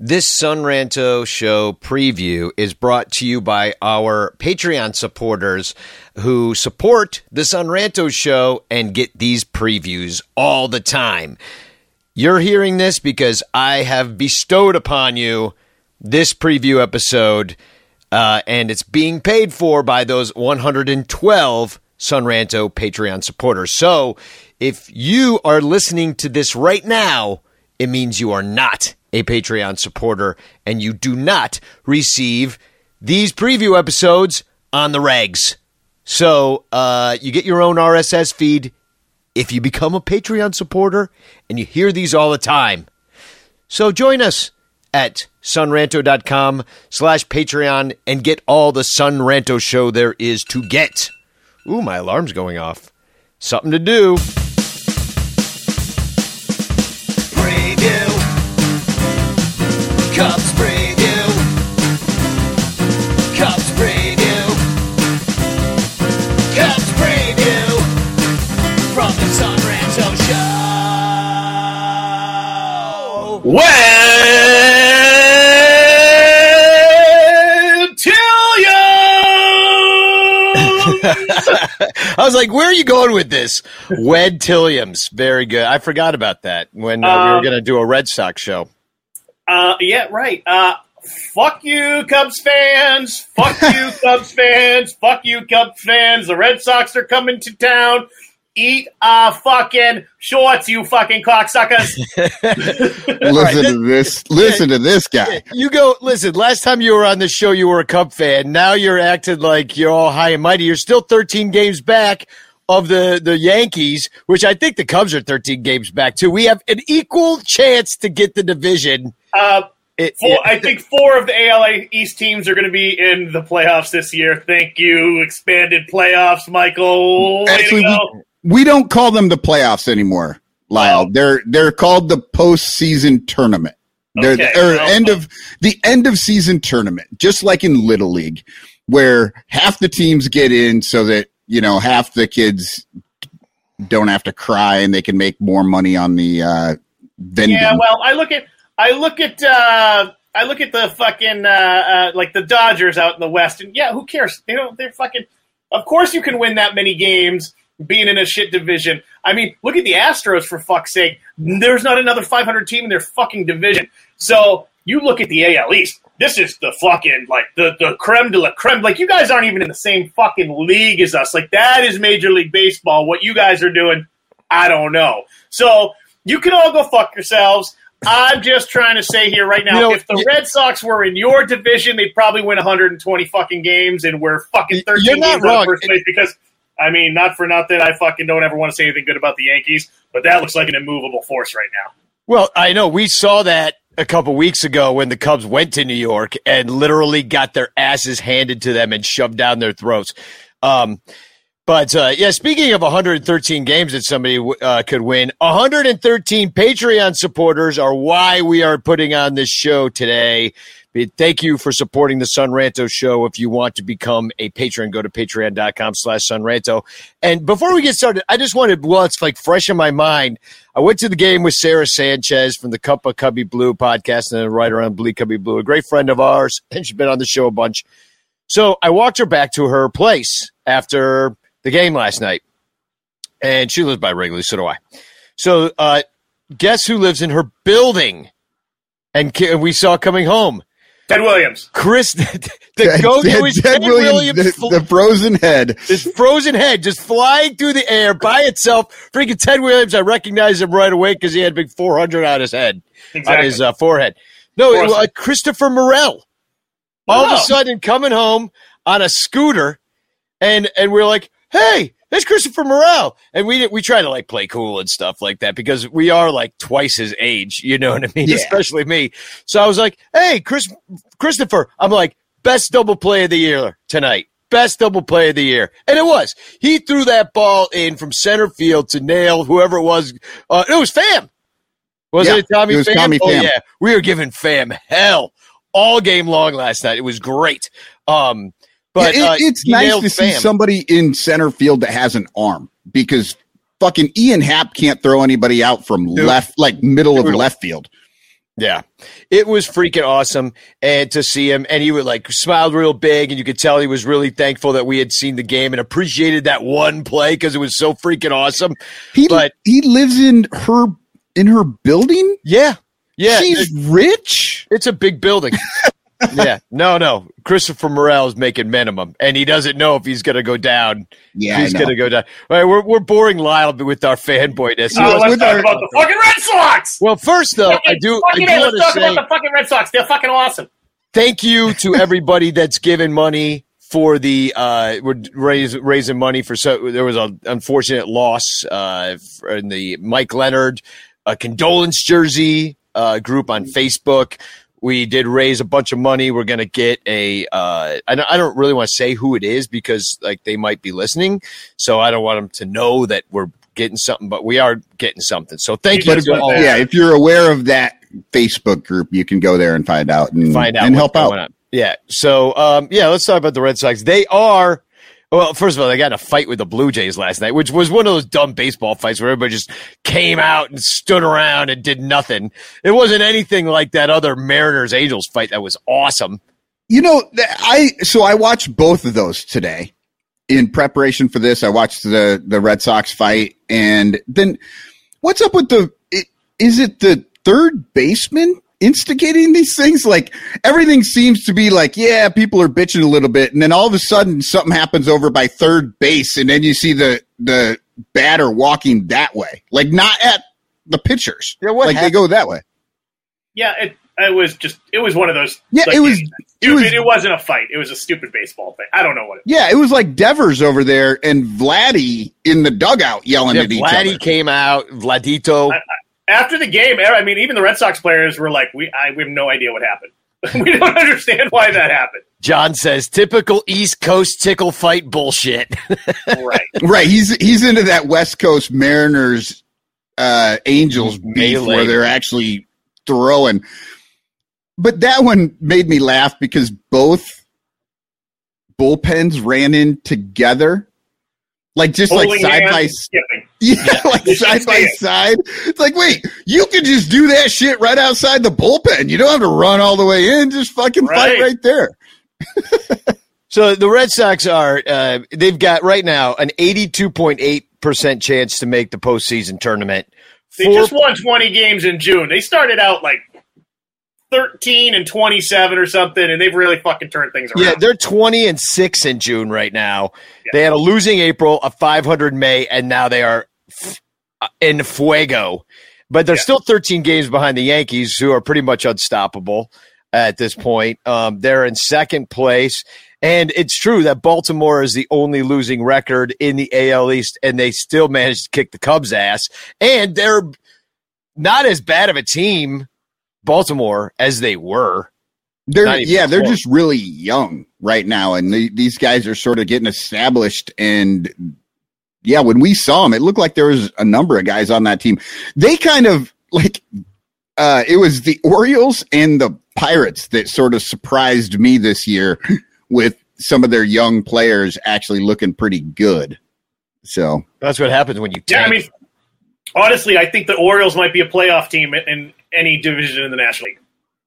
This Son Ranto show preview is brought to you by our Patreon supporters who support the Son Ranto show and get these previews all the time. You're hearing this because I have bestowed upon you this preview episode, uh, and it's being paid for by those 112 Son Ranto Patreon supporters. So if you are listening to this right now, it means you are not a Patreon supporter and you do not receive these preview episodes on the regs. So uh, you get your own RSS feed if you become a Patreon supporter and you hear these all the time. So join us at sonranto.com slash Patreon and get all the Son Ranto show there is to get. Ooh, my alarm's going off. Something to do. I was like, where are you going with this? Wed Tilliams. Very good. I forgot about that when uh, we were Um, going to do a Red Sox show. Uh, yeah, right. Uh, fuck you, Cubs fans. Fuck you, Cubs fans. Fuck you, Cubs fans. The Red Sox are coming to town. Eat uh fucking shorts, you fucking cocksuckers. Listen to this. Listen to this guy. You go, listen, last time you were on the show, you were a Cub fan. Now you're acting like you're all high and mighty. You're still 13 games back of the, the Yankees, which I think the Cubs are 13 games back too. We have an equal chance to get the division. Uh, It- four, it- I think four of the ALA East teams are going to be in the playoffs this year. Thank you, expanded playoffs, Michael. Actually, we, we don't call them the playoffs anymore, Lyle. Oh. They're they're called the postseason tournament. They're Okay, or well- end of the end of season tournament, just like in Little League, where half the teams get in so that you know half the kids don't have to cry and they can make more money on the uh, vending. Yeah, well, I look at I look at uh, I look at the fucking uh, uh, like the Dodgers out in the West, and yeah, who cares? They don't. They're fucking. Of course, you can win that many games being in a shit division. I mean, look at the Astros for fuck's sake. There's not another 500 team in their fucking division. So you look at the AL East. This is the fucking like the the creme de la creme. Like you guys aren't even in the same fucking league as us. Like that is Major League Baseball. What you guys are doing, I don't know. So you can all go fuck yourselves. I'm just trying to say here right now, You know, if the y- Red Sox were in your division, they'd probably win 120 fucking games, and we're fucking 13 You're not games out of wrong. first place because, I mean, not for nothing, I fucking don't ever want to say anything good about the Yankees, but that looks like an immovable force right now. Well, I know we saw that a couple weeks ago when the Cubs went to New York and literally got their asses handed to them and shoved down their throats. Um, but uh, yeah, speaking of 113 games that somebody uh, could win, 113 Patreon supporters are why we are putting on this show today. Thank you for supporting the Son Ranto show. If you want to become a patron, go to patreon.com slash sonranto. And before we get started, I just wanted, well, it's like fresh in my mind. I went to the game with Sarah Sanchez from the Cup of Cubby Blue podcast and a writer on Bleed Cubbie Blue, a great friend of ours, and she's been on the show a bunch. So I walked her back to her place after the game last night. And she lives by Wrigley, so do I. So uh, guess who lives in her building? And ki- we saw coming home. Ted Williams. Chris, the go to is Ted, Williams, the, fl- the frozen head. this frozen head just flying through the air by itself. Freaking Ted Williams, I recognized him right away because he had big 400 on his head, on his uh, forehead. No, it uh, Christopher Morel. All of Oh. a sudden, coming home on a scooter, and and we're like, "Hey, there's Christopher Morel. And we we try to like play cool and stuff like that because we are like twice his age, you know what I mean? Yeah. Especially me. So I was like, hey, Chris Christopher. I'm like, best double play of the year tonight. Best double play of the year. And it was. He threw that ball in from center field to nail whoever it was. Uh, it was Pham. Was Yeah, it Tommy it was Pham? Tommy Oh, Pham. yeah. We were giving Pham hell all game long last night. It was great. Um, but Yeah, it- uh, it's nice to see somebody in center field that has an arm because fucking Ian Happ can't throw anybody out from Dude. left, like middle of left field. Yeah, it was freaking awesome, and to see him, and he would like smiled real big, and you could tell he was really thankful that we had seen the game and appreciated that one play because it was so freaking awesome. He But- he lives in her in her building. Yeah, yeah, She's rich. it's a big building. yeah, no, no, Christopher Morel is making minimum, and he doesn't know if he's going to go down. Yeah, he's going to go down. All right, we're we're boring Lyle with our fanboyness. Oh, let's with talk our- about the fucking Red Sox. well, first though, I do I do A, let's talk say. about the fucking Red Sox. They're fucking awesome. thank you to everybody that's given money for the uh we're raise, raising money for so there was an unfortunate loss uh in the Mike Leonard uh, condolence jersey uh group on Facebook we did raise a bunch of money we're going to get a uh I don't, I don't really want to say who it is because like they might be listening so I don't want them to know that we're getting something but we are getting something so thank you But to all yeah, if you're aware of that Facebook group, you can go there and find out and find out and help out. on. Yeah. So um, yeah, let's talk about the Red Sox. They are well, first of all, they got in a fight with the Blue Jays last night, which was one of those dumb baseball fights where everybody just came out and stood around and did nothing. It wasn't anything like that other Mariners Angels fight that was awesome. You know, I so I watched both of those today in preparation for this. I watched the the Red Sox fight, and then what's up with the? Is it the third baseman instigating these things? Like everything seems to be like, yeah, people are bitching a little bit, and then all of a sudden something happens over by third base, and then you see the the batter walking that way, like not at the pitchers. Yeah, what like they go that way. Yeah, it, it was just it was one of those. Yeah, like, it was- It, it was- it wasn't a fight. It was a stupid baseball thing. I don't know what it. Was. Yeah, it was like Devers over there and Vladdy in the dugout yelling Yeah, at each Vladdy other. Vladdy came out, Vladito. After the game, I mean, even the Red Sox players were like, "We, I, we have no idea what happened. we don't understand why that happened." John says, typical East Coast tickle fight bullshit. Right. Right, he's he's into that West Coast Mariners uh Angels beef where they're actually throwing. But that one made me laugh because both bullpens ran in together. Like just like side by and skipping. yeah, like You side by it. side. It's like, wait, you could just do that shit right outside the bullpen. You don't have to run all the way in. Just fucking fight Right. right there. So the Red Sox are uh, they've got right now an eighty-two point eight percent chance to make the postseason tournament. They Four- just won 20 games in June. They started out like 13 and 27 or something, and they've really fucking turned things around. yeah, they're twenty and six in June right now. They had a losing April, a five hundred May, and now they are f- in fuego. But they're Yeah. still thirteen games behind the Yankees, who are pretty much unstoppable at this point. Um, they're in second place. And it's true that Baltimore is the only losing record in the AL East, and they still managed to kick the Cubs' ass. And they're not as bad of a team, Baltimore, as they were. They're Not even yeah, they're just really young right now, and the, these guys are sort of getting established. And yeah, when we saw them, it looked like there was a number of guys on that team. They kind of like uh, it was the Orioles and the Pirates that sort of surprised me this year with some of their young players actually looking pretty good. So That's what happens when you Yeah, I tank. Mean, honestly, I think the Orioles might be a playoff team in, in any division in the National League.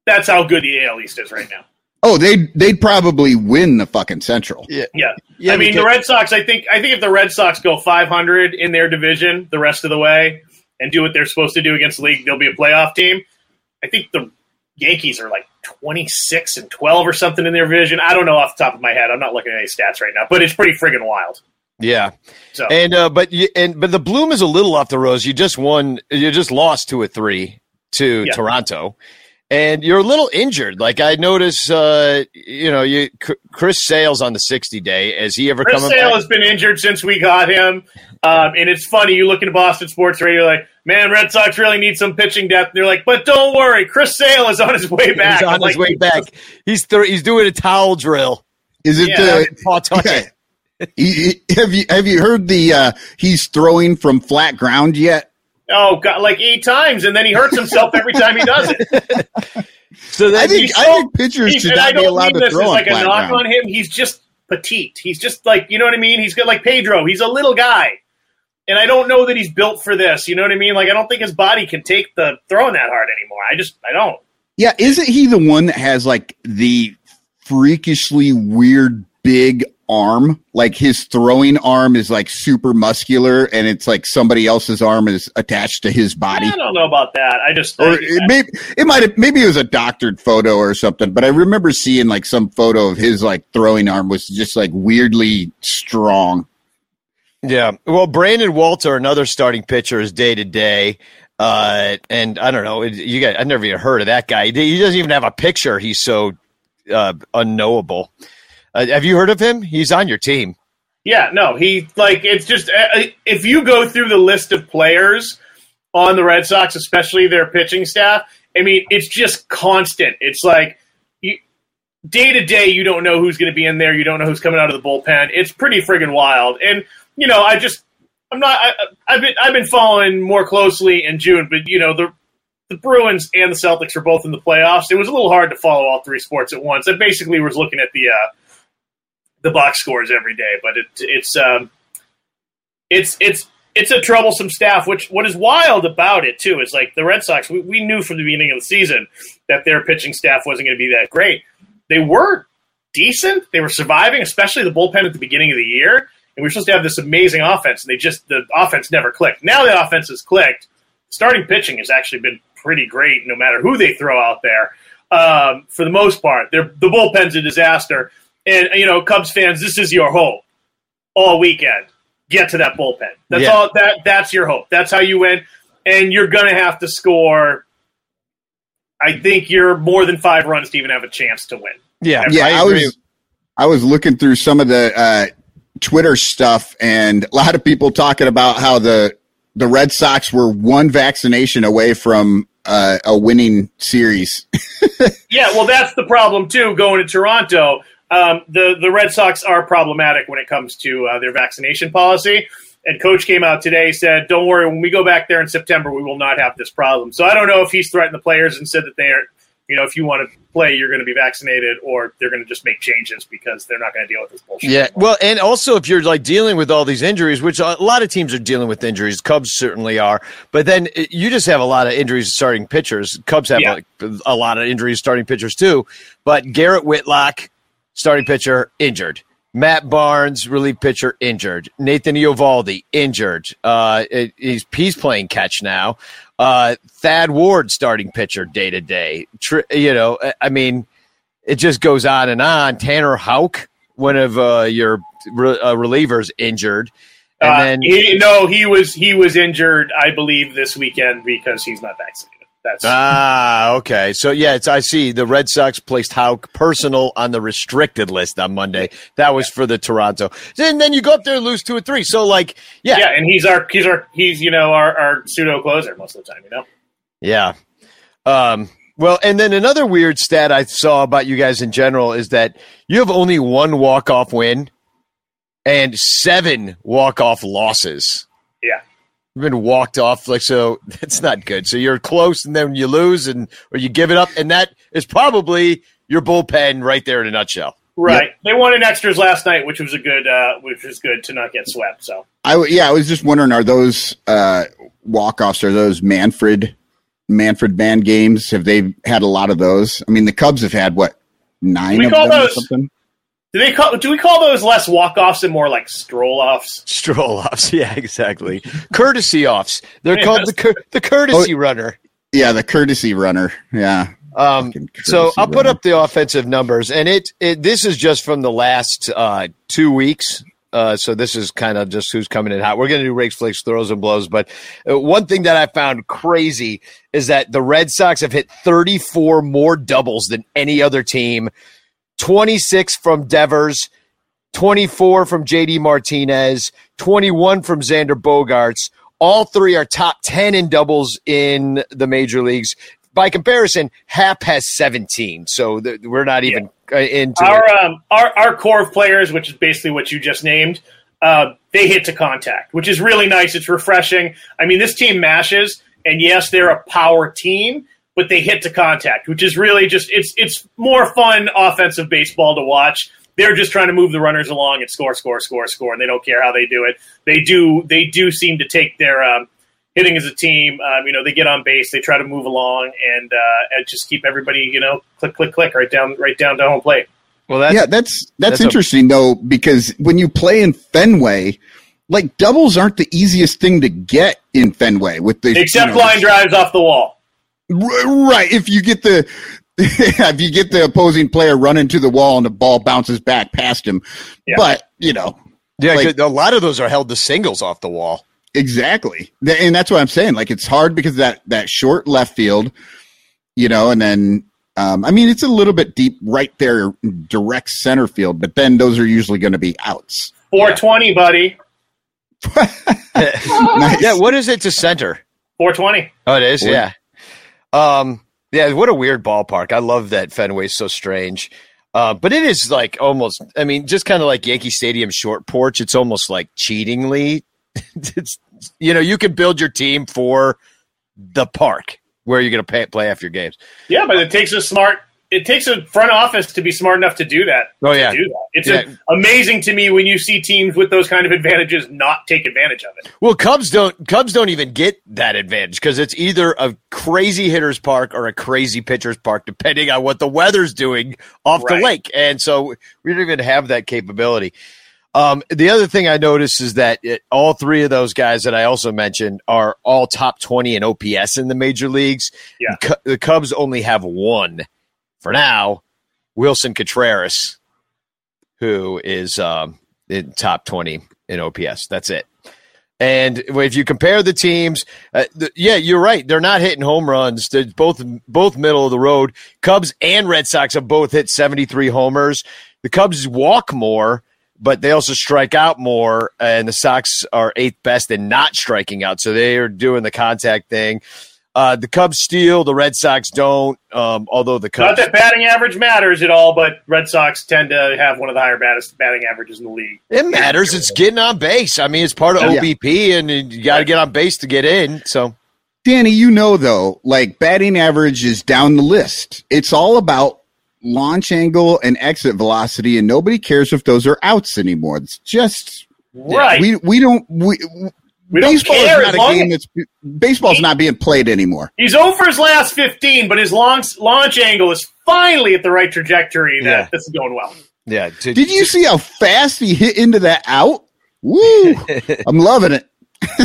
That's how good the AL East is right now. oh, they they'd probably win the fucking Central. yeah, Yeah, Yeah, I mean, the Red Sox. I think. I think if the Red Sox go 500 in their division the rest of the way and do what they're supposed to do against the league, they'll be a playoff team. I think the Yankees are like 26 and 12 or something in their division. I don't know off the top of my head. I'm not looking at any stats right now, but it's pretty friggin' wild. Yeah. So And uh, but you, and but the bloom is a little off the rose. You just won. You just lost two or three to Yeah. Toronto, and you're a little injured. Like I notice, uh, you know, you Chris Sales on the 60 day. Has he ever Chris come Sale back? has been injured since we got him, um, and it's funny. You look into Boston sports radio, like, man, Red Sox really need some pitching depth. they're like, but don't worry, Chris Sale is on his way back. He's on I'm his like, way back. He's th- he's doing a towel drill. Is it Yeah. the Pawtucket. Yeah. He- he- have you have you heard the uh, he's throwing from flat ground yet? Oh, God, like eight times, and then he hurts himself every time he does it. So I think he's I think pitchers should not be allowed mean to this throw as on like a knock ground. on him. He's just petite. He's just like you know what I mean. He's got like Pedro. He's a little guy, and I don't know that he's built for this. You know what I mean? Like I don't think his body can take the throwing that hard anymore. I just I don't. Yeah, isn't he the one that has like the freakishly weird big arm? Like his throwing arm is like super muscular, and it's like somebody else's arm is attached to his body. I don't know about that. I just Or I- it may it might have maybe it was a doctored photo or something, but I remember seeing like some photo of his like throwing arm was just like weirdly strong. Yeah. Well, Brandon Walter, another starting pitcher, is day to day. Uh, and I don't know. You got. I've never even heard of that guy. He doesn't even have a picture. He's so uh, unknowable. Uh, have you heard of him? He's on your team. Yeah, no, he like it's just uh, if you go through the list of players on the Red Sox, especially their pitching staff, I mean, it's just constant. It's like day to day, you don't know who's going to be in there. You don't know who's coming out of the bullpen. It's pretty friggin' wild. And you know, I just I'm not. I, I've been I've been following more closely in June, but you know the. The Bruins and the Celtics are both in the playoffs. It was a little hard to follow all three sports at once. I basically was looking at the uh, the box scores every day, but it, it's um, it's it's it's a troublesome staff. Which what is wild about it too is like the Red Sox. We, we knew from the beginning of the season that their pitching staff wasn't going to be that great. They were decent. They were surviving, especially the bullpen at the beginning of the year. And we were supposed to have this amazing offense, and they just the offense never clicked. Now the offense has clicked. Starting pitching has actually been pretty great, no matter who they throw out there. Um, for the most part, They're, the bullpen's a disaster. And you know, Cubs fans, this is your hope all weekend. Get to that bullpen. That's Yeah. all. That that's your hope. That's how you win. And you're gonna have to score. I think you're more than five runs to even have a chance to win. Yeah. Yeah, I, agree. was I was looking through some of the uh, Twitter stuff, and a lot of people talking about how the the Red Sox were one vaccination away from uh, a winning series. Yeah, well, that's the problem too. Going to Toronto, um, the the Red Sox are problematic when it comes to uh, their vaccination policy. And coach came out today said, "Don't worry, when we go back there in September, we will not have this problem." So I don't know if he's threatened the players and said that they are, you know, if you want to play, you're going to be vaccinated, or they're going to just make changes because they're not going to deal with this bullshit. Yeah, well, and also if you're like dealing with all these injuries, which a lot of teams are dealing with injuries, Cubs certainly are, but then uh, you just have a lot of injuries starting pitchers. Cubs have Yeah. like a lot of injuries starting pitchers too, but Garrett Whitlock, starting pitcher, injured. Matt Barnes, relief pitcher, injured. Nathan Eovaldi, injured. Uh, it- he's he's playing catch now. Uh, Thad Ward, starting pitcher, day to day. You know, I- I mean, it just goes on and on. Tanner Houck, one of uh, your re- uh, relievers, injured, and Uh, then he, no, he was he was injured, I believe, this weekend because he's not vaccinated. That's ah, okay. So yeah, it's I see the Red Sox placed Houck personal on the restricted list on Monday. That was for the Toronto. And then you go up there and lose two or three. So like, yeah, yeah, and he's our he's our he's you know our, our pseudo closer most of the time. You know. Yeah. Um, well, and then another weird stat I saw about you guys in general is that you have only one walk off win and seven walk off losses. Yeah. You've been walked off, like so. That's not good. So you're close, and then you lose, and or you give it up, and that is probably your bullpen right there in a nutshell. Right. They won in extras last night, which was a good, uh, which was good to not get swept. So I w- yeah, I was just wondering, are those uh, walk offs? Are those Manfred Manfred band games? Have they had a lot of those? I mean, the Cubs have had what nine We of call them or something. Do they call? Do we call those less walk offs and more like stroll offs? Stroll offs, yeah, exactly. courtesy offs. They're Yeah. called the cur- the courtesy runner. Yeah, the courtesy runner. Yeah, Um, so I'll put up the offensive numbers, and it, it this is just from the last uh, two weeks Uh, so this is kind of just who's coming in hot. We're going to do rakes, flicks, throws, and blows. But uh, one thing that I found crazy is that the Red Sox have hit 34 more doubles than any other team. 26 from Devers, 24 from JD Martinez, 21 from Xander Bogaerts. All three are top 10 in doubles in the major leagues. By comparison, Happ has 17. So th- we're not even uh, into Our, it. um, our our core of players, which is basically what you just named, uh, they hit to contact, which is really nice. It's refreshing. I mean, this team mashes, and yes, they're a power team, but they hit to contact, which is really just it's it's more fun offensive baseball to watch. They're just trying to move the runners along and score, score, score, score, and they don't care how they do it. They do they do seem to take their um, hitting as a team. Um, you know, they get on base, they try to move along, and, uh, and just keep everybody you know click, click, click right down right down to home plate. Well, that's, yeah, that's that's, that's a- interesting though because when you play in Fenway, like doubles aren't the easiest thing to get in Fenway with the Except you know, line drives off the wall. R- Right. If you get the if you get the opposing player running to the wall and the ball bounces back past him, Yeah. but you know yeah, like- a lot of those are held to singles off the wall. exactly, and that's what I'm saying. Like it's hard because that that short left field, you know, and then um, I mean it's a little bit deep right there, direct center field, but then those are usually going to be outs. 420, buddy. Nice. Yeah, what is it to center? 420. Oh, it is. Boy. Yeah. Um. Yeah. What a weird ballpark. I love that Fenway's so strange. Uh, but it is like almost. I mean, just kind of like Yankee Stadium short porch. It's almost like cheatingly. it's you know you can build your team for the park where you're going to play after your games. Yeah, but it takes a smart. It takes a front office to be smart enough to do that. Oh, to yeah. do that. It's Yeah. amazing to me when you see teams with those kind of advantages not take advantage of it. Well, Cubs don't Cubs don't even get that advantage because it's either a crazy hitter's park or a crazy pitcher's park, depending on what the weather's doing off the lake. And so we don't even have that capability. Um, the other thing I noticed is that it, all three of those guys that I also mentioned are all top 20 in OPS in the major leagues. Yeah. Cu- the Cubs only have one for now, Willson Contreras, who is um, in top 20 in OPS. That's it. And if you compare the teams, uh, the, yeah, you're right. They're not hitting home runs. They're both both middle of the road. Cubs and Red Sox have both hit 73 homers. The Cubs walk more, but they also strike out more. And the Sox are eighth best in not striking out, so they are doing the contact thing. Uh, the Cubs steal, the Red Sox don't. Um, although the Not Cubs, that batting average matters at all, but Red Sox tend to have one of the higher battest batting averages in the league. it matters. It's getting on base. I mean, it's part of Yeah. OBP, and you got to get on base to get in. So Danny, you know though, like batting average is down the list. It's all about launch angle and exit velocity, and nobody cares if those are outs anymore. It's just Right. we we don't we, We don't baseball care is not long a game as- that's baseball's not being played anymore. He's over his last 15, but his launch, launch angle is finally at the right trajectory that Yeah. this is going well. yeah, to- Did you see how fast he hit into that out? Woo! I'm loving it.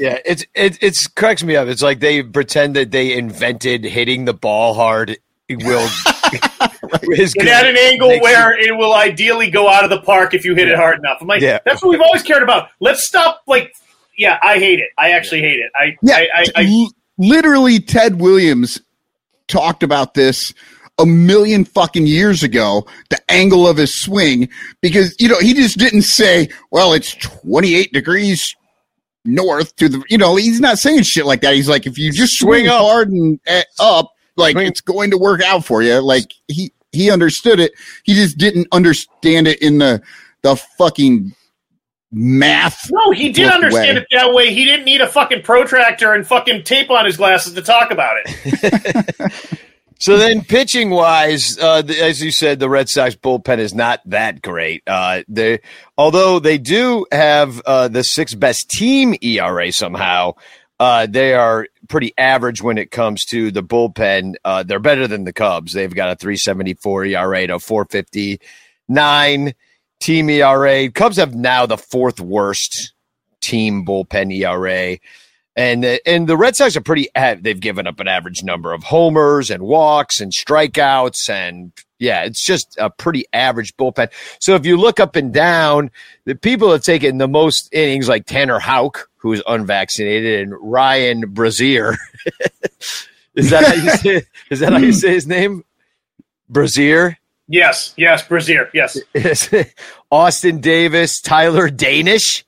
yeah, it's it it's cracks me up. It's like they pretend that they invented hitting the ball hard. It will is at an angle Makes where it will ideally go out of the park if you hit it hard enough. I'm like, Yeah. that's what we've always cared about. Let's stop. Like, yeah, I hate it. I actually hate it. I, Yeah, I, I, I l- literally, Ted Williams talked about this a million fucking years ago. The angle of his swing, because you know he just didn't say, "Well, it's 28 degrees north to the." You know, he's not saying shit like that. He's like, if you just swing, Swing hard and uh, up, like Swing- it's going to work out for you. Like he he understood it. He just didn't understand it in the the fucking math. no, he did understand way. it that way. He didn't need a fucking protractor and fucking tape on his glasses to talk about it. So then, pitching wise, uh, the, as you said, the Red Sox bullpen is not that great. Uh, they, although they do have uh, the sixth best team ERA somehow, uh, they are pretty average when it comes to the bullpen. Uh, they're better than the Cubs. They've got a 374 ERA to 459 team ERA. Cubs have now the fourth worst team bullpen ERA. And the, and the Red Sox are pretty. Eh, they've given up an average number of homers and walks and strikeouts and Yeah, it's just a pretty average bullpen. So if you look up and down, the people have taken the most innings, like Tanner Houck, who is unvaccinated, and Ryan Brasier. is that how you say? Is that how you say his name? Brasier. Yes, yes, Brasier. Yes. Austin Davis, Tyler Danish.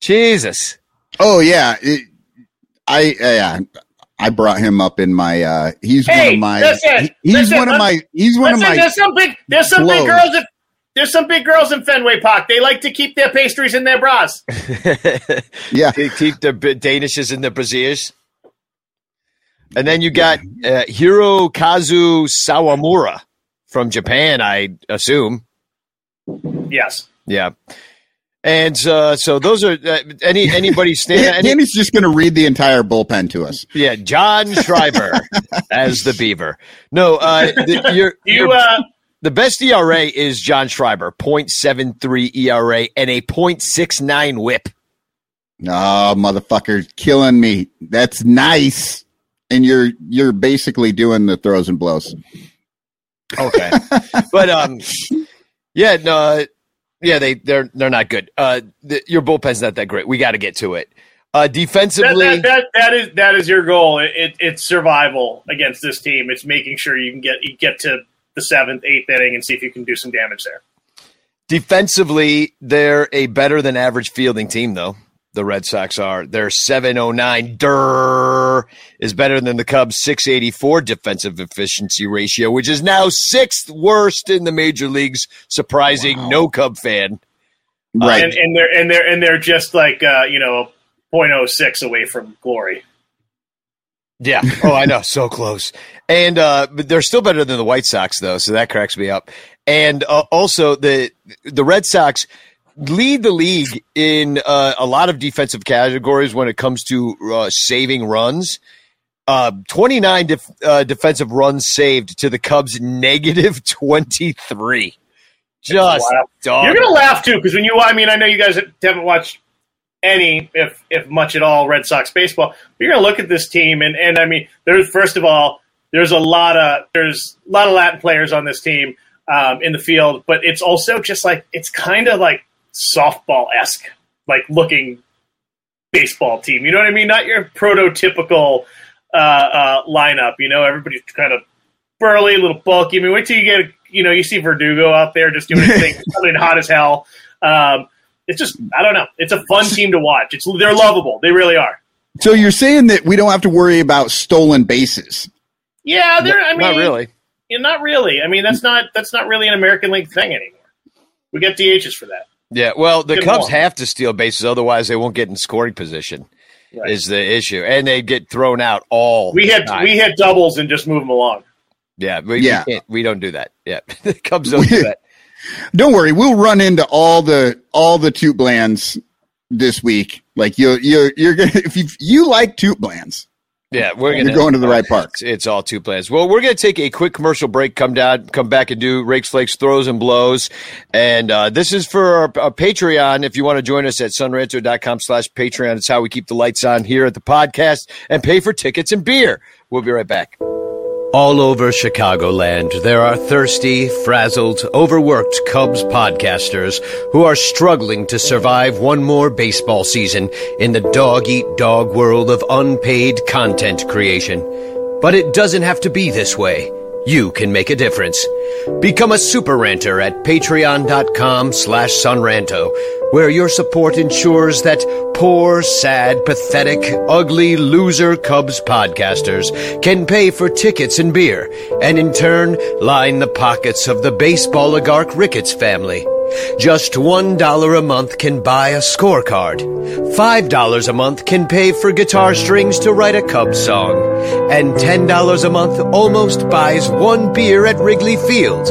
Jesus. Oh yeah, it, I uh, yeah. I brought him up in my. uh He's one of my. listen, he- he's listen, one of my. He's one of my. there's some big there's some big girls in there's some big girls in Fenway Park. They like to keep their pastries in their bras. Yeah, They keep the Danishes in the Braziers. And then you got uh, Hirokazu Sawamura from Japan, I assume. Yes. Yeah. And uh, so those are uh, any anybody stand Dan- any, Danny's just going to read the entire bullpen to us. yeah John Schreiber as the Beaver. No, uh, the, your, You your- uh the best ERA is John Schreiber, 0.73 ERA and a 0.69 WHIP. Oh, motherfucker, killing me. That's nice. And you're you're basically doing the throws and blows. Okay, but um, yeah, no, yeah, they they're they're not good. Uh, the, your bullpen's not that great. We got to get to it. Uh, that, defensively, that, that, that is that is your goal. It, it, it's survival against this team. It's making sure you can get you get to the seventh, eighth inning and see if you can do some damage there. defensively, they're a better than average fielding team, though. The Red Sox are. They're 709. Durr is better than the Cubs' 684 defensive efficiency ratio, which is now sixth worst in the major leagues. Surprising no Cub fan. Right. And, and they're and they're and they're just like uh, you know 0.06 away from glory. Yeah. Oh, I know. So close. And uh, but they're still better than the White Sox, though, so that cracks me up. And uh, also the the Red Sox lead the league in uh, a lot of defensive categories when it comes to uh, saving runs. Uh, 29 def- uh, defensive runs saved to the Cubs negative 23. Just dog. You're gonna laugh too because when you I mean I know you guys haven't watched any if if much at all Red Sox baseball. But you're gonna look at this team and and I mean there's first of all there's a lot of there's a lot of Latin players on this team um, in the field, but it's also just like it's kind of like softball esque like looking baseball team. You know what I mean? Not your prototypical uh, uh, lineup. You know, everybody's kind of burly, a little bulky. I mean, wait till you get, you know, you see Verdugo out there just doing his thing, coming in hot as hell. Um, it's just, I don't know. It's a fun team to watch. It's they're lovable. They really are. so you're saying that we don't have to worry about stolen bases. Yeah, they're. I mean, Not really. yeah, not really. I mean, that's not that's not really an American League thing anymore. We get DHs for that. Yeah, well, the Good Cubs one. have to steal bases, otherwise they won't get in scoring position. Right. Is the issue, and they get thrown out all. We hit time. we hit doubles and just move them along. yeah, we, Yeah. we, can't, we don't do that. Yeah, the Cubs don't do that. Don't worry, we'll run into all the all the TOOTBLANs this week. Like you you you're gonna if you you like TOOTBLANs, Yeah, we're gonna, you're gonna the right park. It's, it's all two plans. Well, we're going to take a quick commercial break. Come down, come back, and do rakes, flakes, throws, and blows. And uh, this is for our, our Patreon. If you want to join us at sonranto.com slash Patreon, it's how we keep the lights on here at the podcast and pay for tickets and beer. We'll be right back. All over Chicagoland, there are thirsty, frazzled, overworked Cubs podcasters who are struggling to survive one more baseball season in the dog eat dog world of unpaid content creation. But it doesn't have to be this way. You can make a difference. Become a super ranter at patreon.com slash sonranto, where your support ensures that poor, sad, pathetic, ugly, loser Cubs podcasters can pay for tickets and beer, and in turn line the pockets of the baseball oligarch Ricketts family. Just one dollar a month can buy a scorecard. Five dollars a month can pay for guitar strings to write a Cubs song. And ten dollars a month almost buys one beer at Wrigley Field.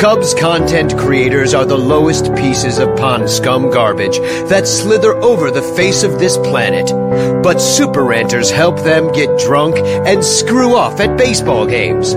Cubs content creators are the lowest pieces of pond scum garbage that slither over the face of this planet. But super ranters help them get drunk and screw off at baseball games.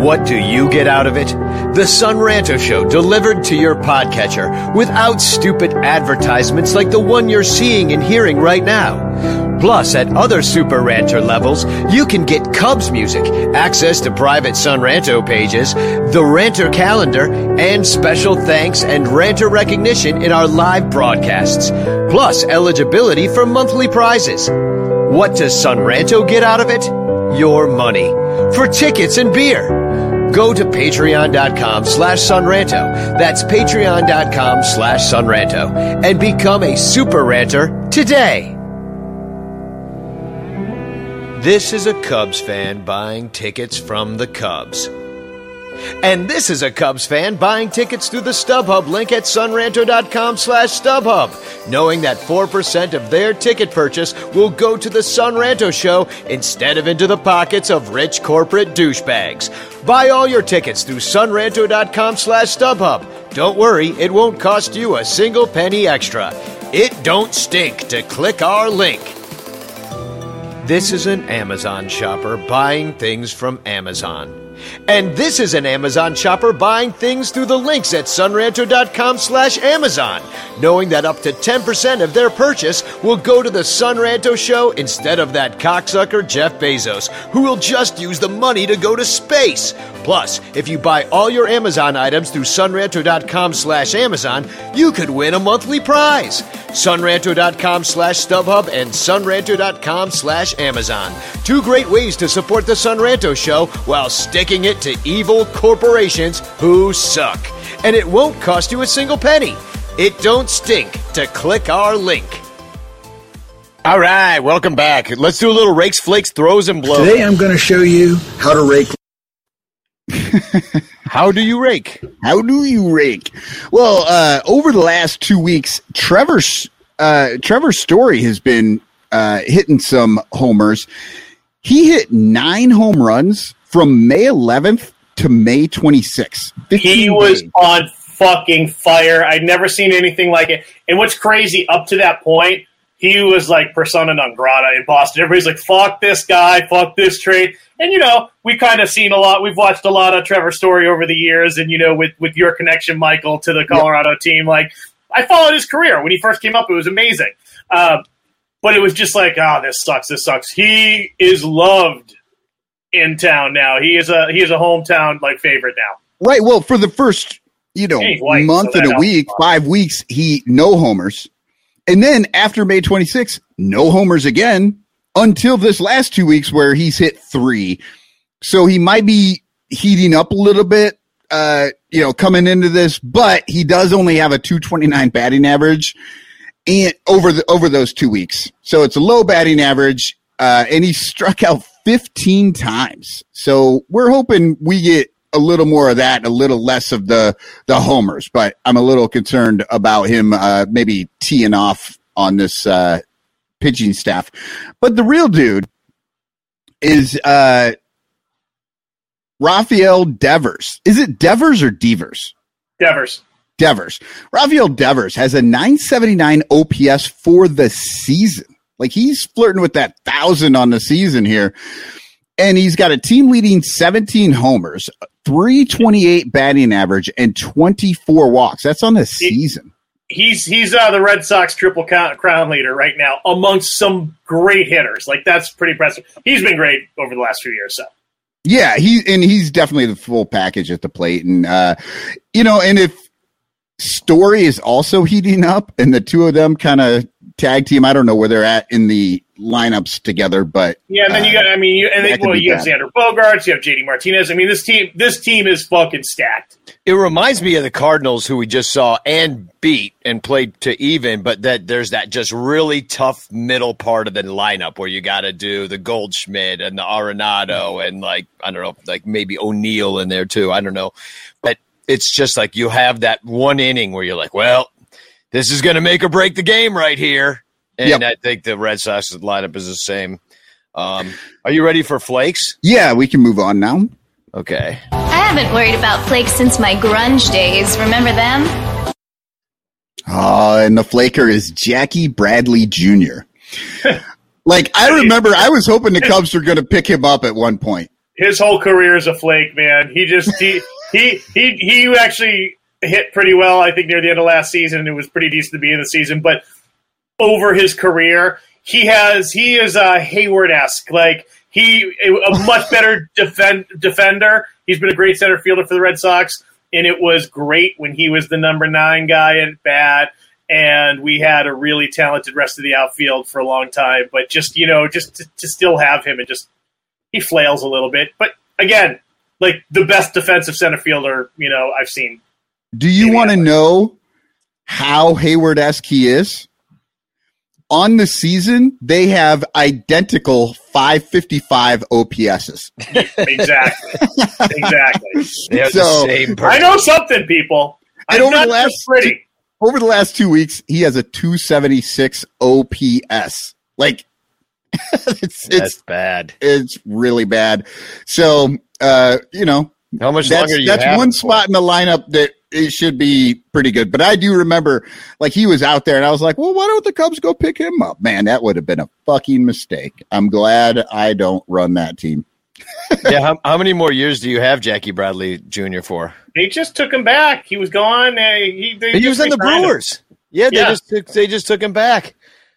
What do you get out of it? The Son Ranto Show delivered to your podcatcher without stupid advertisements like the one you're seeing and hearing right now. Plus, at other Super Ranter levels, you can get Cubs music, access to private Son Ranto pages, the Ranter calendar, and special thanks and Ranter recognition in our live broadcasts. Plus, eligibility for monthly prizes. What does Son Ranto get out of it? Your money. For tickets and beer. Go to patreon.com slash sonranto. That's patreon.com slash sonranto. And become a super ranter today. This is a Cubs fan buying tickets from the Cubs. And this is a Cubs fan buying tickets through the StubHub link at sonranto.com slash StubHub, knowing that 4% of their ticket purchase will go to the Son Ranto show instead of into the pockets of rich corporate douchebags. Buy all your tickets through sonranto.com slash StubHub. Don't worry, it won't cost you a single penny extra. It don't stink to click our link. This is an Amazon shopper buying things from Amazon. And this is an Amazon shopper buying things through the links at sonranto.com slash Amazon, knowing that up to 10% of their purchase will go to the Son Ranto show instead of that cocksucker Jeff Bezos, who will just use the money to go to space. Plus, if you buy all your Amazon items through sonranto.com slash Amazon, you could win a monthly prize. Sonranto.com slash StubHub and sonranto.com slash Amazon. Two great ways to support the Son Ranto show while sticking it to evil corporations who suck. And it won't cost you a single penny. It don't stink to click our link. All right, welcome back. Let's do a little rakes, flakes, throws, and blows. Today I'm going to show you how to rake. How do you rake? How do you rake? Well, uh, over the last two weeks, Trevor's uh, Trevor Story has been uh, hitting some homers. He hit nine home runs from May 11th to May 26th. He was days. on fucking fire. I'd never seen anything like it. And what's crazy, up to that point, he was like persona non grata in Boston. Everybody's like, fuck this guy, fuck this trade. And, you know, we kind of seen a lot, we've watched a lot of Trevor Story over the years. And, you know, with, with your connection, Michael, to the Colorado team, like, I followed his career. When he first came up, it was amazing. Uh, but it was just like, oh, this sucks, this sucks. He is loved in town now. He is a he is a hometown like favorite now. Right. Well, for the first, you know, white, month so and a week, five weeks, he no homers. And then after May 26th, no homers again until this last two weeks where he's hit three. So he might be heating up a little bit, uh, you know, coming into this, but he does only have a 229 batting average and over the, over those two weeks. So it's a low batting average. Uh, and he struck out 15 times. So we're hoping we get a little more of that, a little less of the the homers. But I'm a little concerned about him uh, maybe teeing off on this uh, pitching staff. But the real dude is uh, Rafael Devers. Is it Devers or Devers? Devers. Devers. Rafael Devers has a 979 OPS for the season. Like he's flirting with that thousand on the season here. And he's got a team leading 17 homers, 328 batting average, and 24 walks. That's on the season. He's he's uh, the Red Sox triple crown leader right now amongst some great hitters. Like that's pretty impressive. He's been great over the last few years. So Yeah, he and he's definitely the full package at the plate. And uh, you know, and if Story is also heating up and the two of them kind of tag team, I don't know where they're at in the lineups together, but yeah, and then you got I mean, you, and that then well, be you have. Xander Bogaerts, you have JD Martinez. I mean, this team this team is fucking stacked. It reminds me of the Cardinals who we just saw and beat and played to even, but that there's that just really tough middle part of the lineup where you got to do the Goldschmidt and the Arenado and like I don't know, like maybe O'Neill in there too. I don't know, but it's just like you have that one inning where you're like, well, this is going to make or break the game right here, and Yep. I think the Red Sox lineup is the same. Um, are you ready for flakes? yeah, we can move on now. Okay. I haven't worried about flakes since my grunge days. Remember them? Oh, and the flaker is Jackie Bradley Jr. like I remember, I was hoping the Cubs were going to pick him up at one point. His whole career is a flake, man. He just he he he he actually hit pretty well. I think near the end of last season, it was pretty decent to be in the season. But over his career, he has he is a Hayward esque like he a much better defend, defender. He's been a great center fielder for the Red Sox, and it was great when he was the number nine guy at bat. And we had a really talented rest of the outfield for a long time. But just you know, just to, to still have him and just he flails a little bit. But again, like the best defensive center fielder you know I've seen. Do you want to know how Hayward esque he is? On the season, they have identical 555 OPSs. Exactly, exactly. They're So, the same I know something, people. And I'm over not the last just pretty. Over the last two weeks, he has a 276 OPS. Like, it's, it's, bad. it's really bad. So, uh, you know, How much that's, longer do you that's have one him for? spot in the lineup that it should be pretty good. But I do remember, like, he was out there, and I was like, well, why don't the Cubs go pick him up? Man, that would have been a fucking mistake. I'm glad I don't run that team. yeah, how, how many more years do you have Jackie Bradley Jr. for? They just took him back. He was gone. Uh, he, they He was on the resigned him. Brewers. Yeah, they Yeah. just took, they just took him back.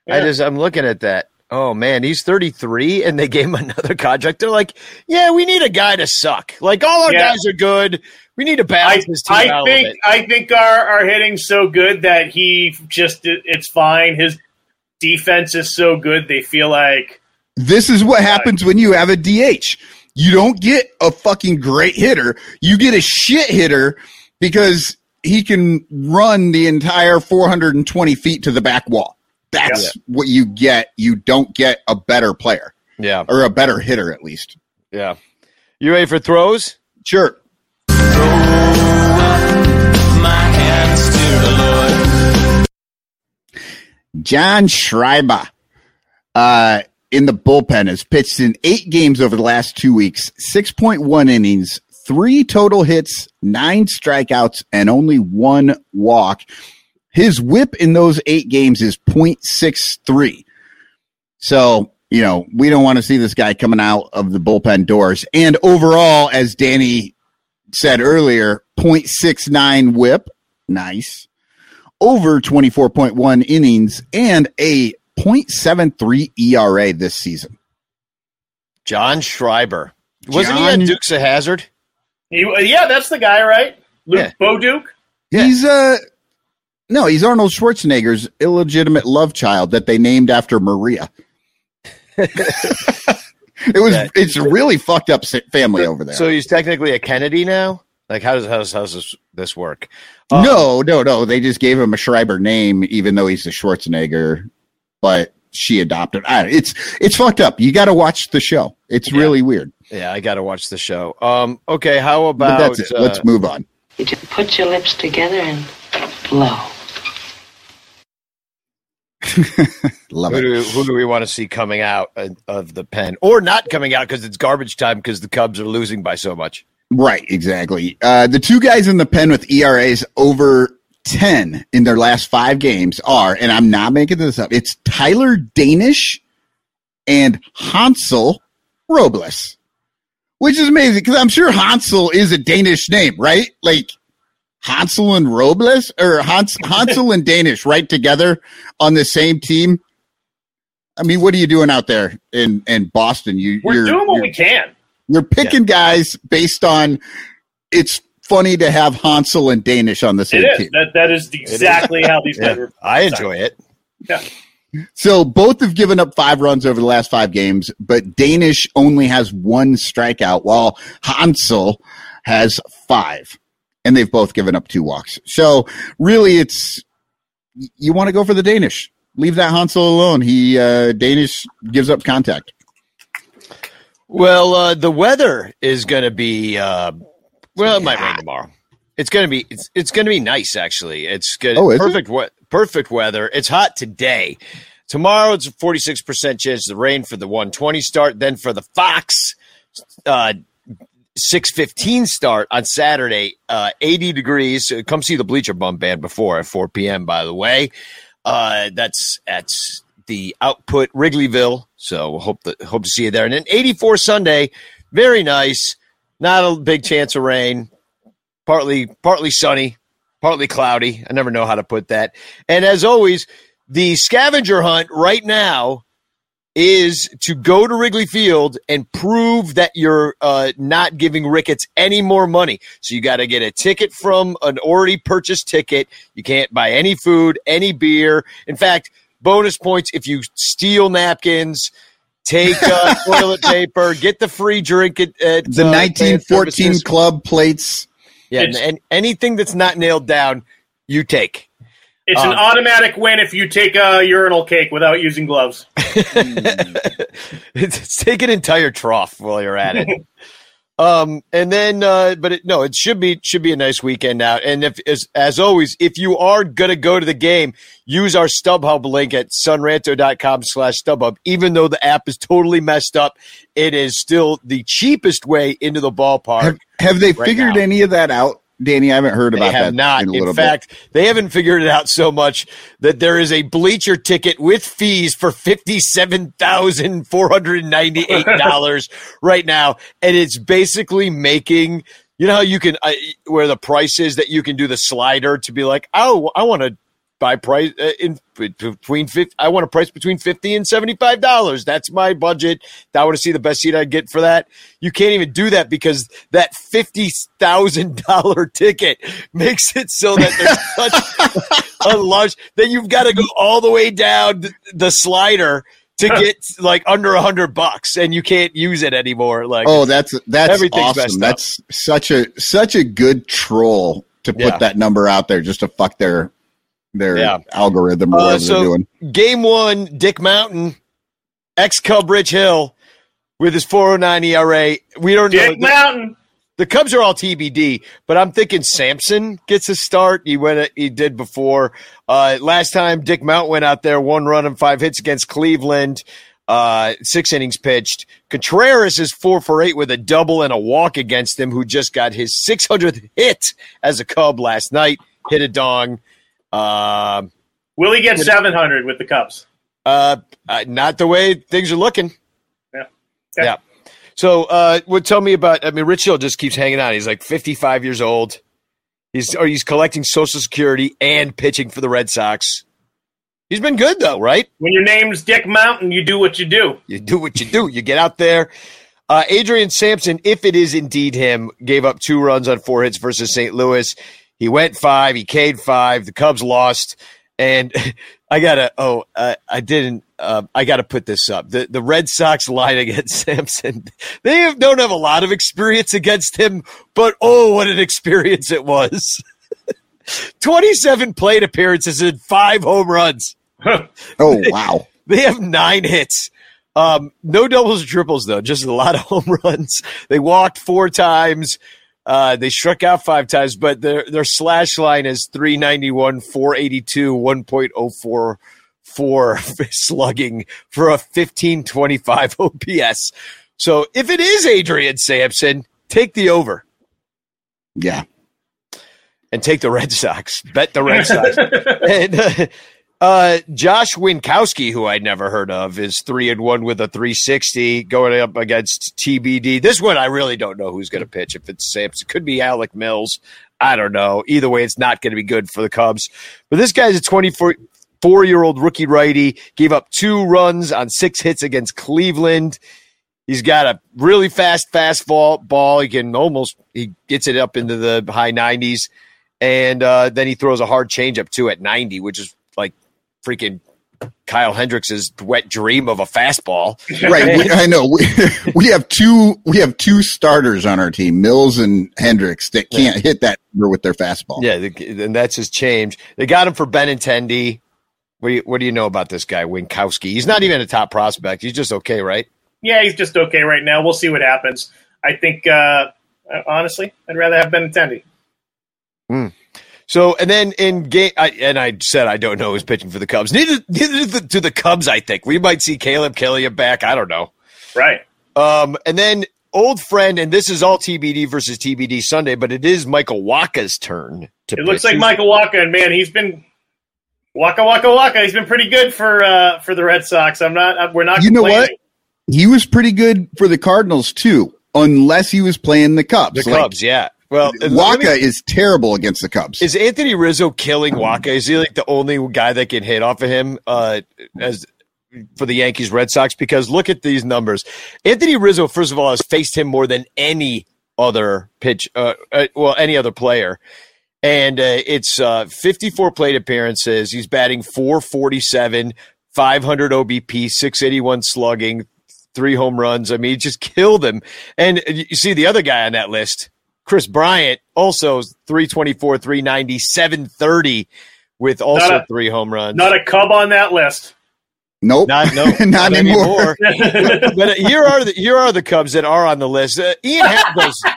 I just I'm looking at that. Oh man, he's 33, and they gave him another contract. They're like, yeah, we need a guy to suck. Like all our Yeah. guys are good. We need to I, this team I out think little bit. I think our our hitting's so good that he just it- it's fine. His defense is so good. They feel like This is what happens when you have a DH. You don't get a fucking great hitter. You get a shit hitter because he can run the entire 420 feet to the back wall. That's what you get. You don't get a better player Yeah, or a better hitter, at least. yeah. You ready for throws? Sure. John Schreiber uh, in the bullpen has pitched in eight games over the last two weeks, 6.1 innings, three total hits, nine strikeouts, and only one walk. His whip in those eight games is 0.63. So, you know, we don't want to see this guy coming out of the bullpen doors. And overall, as Danny said earlier, 0.69 whip. Nice over 24.1 innings and a 0.73 ERA this season. John Schreiber. Wasn't he John- on Dukes of Hazzard? he, yeah, that's the guy, right? Luke Yeah. Bo Duke. Yeah. He's uh no, he's Arnold Schwarzenegger's illegitimate love child that they named after Maria. it was Yeah. it's a really fucked up family over there. So he's technically a Kennedy now. Like how does how does, how does this, this work? Um, no, no, no. They just gave him a Schreiber name, even though he's a Schwarzenegger. But she adopted. I, it's it's fucked up. You got to watch the show. It's Yeah. really weird. Yeah, I got to watch the show. Um, okay, how But about that's it. uh, Let's move on. You just put your lips together and blow. Love who it. do, who do we want to see coming out of- of the pen or not coming out because it's garbage time because the Cubs are losing by so much? Right, exactly. Uh, the two guys in the pen with ERAs over 10 in their last five games are, and I'm not making this up, it's Tyler Danish and Hansel Robles, which is amazing because I'm sure Hansel is a Danish name, right? Like Hansel and Robles or Hans, Hansel and Danish right together on the same team. I mean, what are you doing out there in, in Boston? You, We're you're, doing what we can. you're picking guys based on it's funny to have Hansel and Danish on the same It is. team. That that is exactly how these guys Yeah, are. I enjoy it. Yeah. So both have given up five runs over the last five games, but Danish only has one strikeout while Hansel has five. And they've both given up two walks. So really it's you want to go for the Danish. Leave that Hansel alone. He uh Danish gives up contact. Well, uh, the weather is going to be uh, well, it might rain tomorrow. It's going to be it's it's going to be nice actually. It's good. Oh, is it? perfect we- perfect weather. It's hot today. Tomorrow it's a 46% chance of rain for the 120 start, then for the Fox uh 615 start on Saturday, uh 80 degrees. Uh, Come see the Bleacher Bum band before at 4 p.m. by the way. Uh that's at the output Wrigleyville. So hope hope to see you there. And then 84 Sunday, very nice. Not a big chance of rain. Partly partly sunny, partly cloudy. I never know how to put that. And as always, the scavenger hunt right now is to go to Wrigley Field and prove that you're uh, not giving Ricketts any more money. So you got to get a ticket from an already purchased ticket. You can't buy any food, any beer. In fact, bonus points if you steal napkins. Take uh, toilet paper. Get the free drink at, at The uh, 1914 club plates. Yeah, and, and anything that's not nailed down, you take. It's an Um, automatic win if you take a urinal cake without using gloves. it's, take an entire trough while you're at it. um, and then, uh, but it, no, it should be should be a nice weekend out. And if as as always, if you are gonna go to the game, use our StubHub link at sonranto.com slash StubHub. Even though the app is totally messed up, it is still the cheapest way into the ballpark. Have, have they right figured now. any of that out, Danny? I haven't heard They about have that. not. in, In, fact, they haven't figured it out so much that there is a bleacher ticket with fees for fifty-seven thousand four hundred ninety-eight dollars right now, and it's basically making. You know how you can uh, where the price is that you can do the slider to be like, oh, I want to buy price uh, in between 50, I want a price between fifty and seventy five dollars. That's my budget. I want to see the best seat I get for that. You can't even do that because that fifty thousand dollar ticket makes it so that there's such a large that you've got to go all the way down the slider to get like under a hundred bucks, and you can't use it anymore. Like, Oh, that's that's awesome. That's such a such a good troll to put Yeah. that number out there just to fuck their their Yeah. algorithm or Uh, whatever so they're doing. game one, Dick Mountain, ex Cub Rich Hill with his 409 ERA. We don't know. Dick Mountain. The Cubs are all TBD, but I'm thinking Sampson gets a start. He went, he did before. Uh, last time Dick Mount went out there, one run and five hits against Cleveland. Uh, six innings pitched. Contreras is four for eight with a double and a walk against him, who just got his 600th hit as a Cub last night. Hit a dong. Um, Will he get 700 with the Cubs? uh, uh, not the way things are looking. Yeah. Okay. Yeah. So, uh, tell me about? I mean, Rich Hill just keeps hanging out. He's like 55 years old. He's or he's collecting Social Security and pitching for the Red Sox. He's been good though, right? When your name's Dick Mountain, you do what you do. You do what you do. You get out there. Uh, Adrian Sampson, if it is indeed him, gave up two runs on four hits versus St. Louis. He went five. He K'd five. The Cubs lost. And I gotta. Oh, uh, I didn't. Uh, I gotta put this up. The the Red Sox line against Sampson. They have, don't have a lot of experience against him, but oh, what an experience it was! Twenty-seven plate appearances and five home runs. Oh wow. They have nine hits. Um, no doubles or triples though, just a lot of home runs. They walked four times. Uh, they struck out five times, but their their slash line is 391, 482, 1.044 slugging for a 1525 OPS. So if it is Adrian Sampson, take the over Yeah. and take the Red Sox. Bet the Red Sox. and uh, uh, Josh Winckowski, who I'd never heard of, is three and one with a 360 going up against TBD. This one, I really don't know who's going to pitch. If it's Sampson, it could be Alec Mills. I don't know. Either way, it's not going to be good for the Cubs. But this guy's a 24 four year old rookie righty. Gave up two runs on six hits against Cleveland. He's got a really fast fastball ball. He can almost he gets it up into the high 90s, and uh, then he throws a hard changeup too at 90, which is like freaking Kyle Hendricks's wet dream of a fastball. Right. We, I know. We, we have two we have two starters on our team, Mills and Hendricks, that can't hit that with their fastball. Yeah, the, and that's his change. They got him for Benintendi. What do you, what do you know about this guy, Winckowski? He's not even a top prospect. He's just okay, right? Yeah, he's just okay right now. We'll see what happens. I think, uh, honestly, I'd rather have Benintendi. So, and then in game, I, and I said I don't know who's pitching for the Cubs. Neither, neither do the, do the Cubs. I think we might see Caleb Killian back. I don't know. Right. Um, and then old friend, and this is all TBD versus TBD Sunday, but it is Michael Wacha's turn to It looks like Michael Wacha, and man, he's been Waka Waka Waka. He's been pretty good for uh, for the Red Sox. I'm not. uh, We're not. You know what? He was pretty good for the Cardinals too, unless he was playing the Cubs. the Like, Cubs. Yeah. Well, Wacha me- is terrible against the Cubs. Is Anthony Rizzo killing Wacha? Is he like the only guy that can hit off of him? Uh, as for the Yankees Red Sox because look at these numbers. Anthony Rizzo, first of all, has faced him more than any other pitch, uh, uh, well, any other player. And uh, it's uh, 54 plate appearances. He's batting 447, 500 OBP, 681 slugging, three home runs. I mean, he just killed him. And you see the other guy on that list, Kris Bryant, also 324, 390, 730 with also a- three home runs. Not a cub on that list. Nope. Not no, Not anymore. but uh, here are the here are the Cubs that are on the list. Uh, Ian Happ does.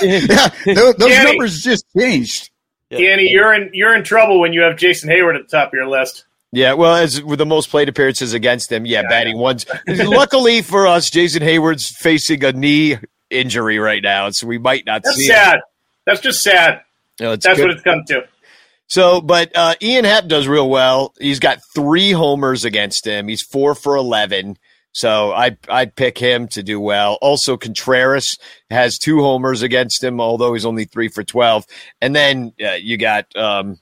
yeah, those, those Danny. numbers just changed. Danny, you're in you're in trouble when you have Jason Heyward at the top of your list. Yeah, well, as with the most plate appearances against him, yeah, batting ones. Luckily for us, Jason Heyward's facing a knee injury right now, so we might not That's see him. sad. That's just sad. No, it's That's good. what it's come to. So, but uh, Ian Happ does real well. He's got three homers against him. He's four for eleven. So I I'd pick him to do well. Also, Contreras has two homers against him, although he's only three for twelve. And then uh, you got um,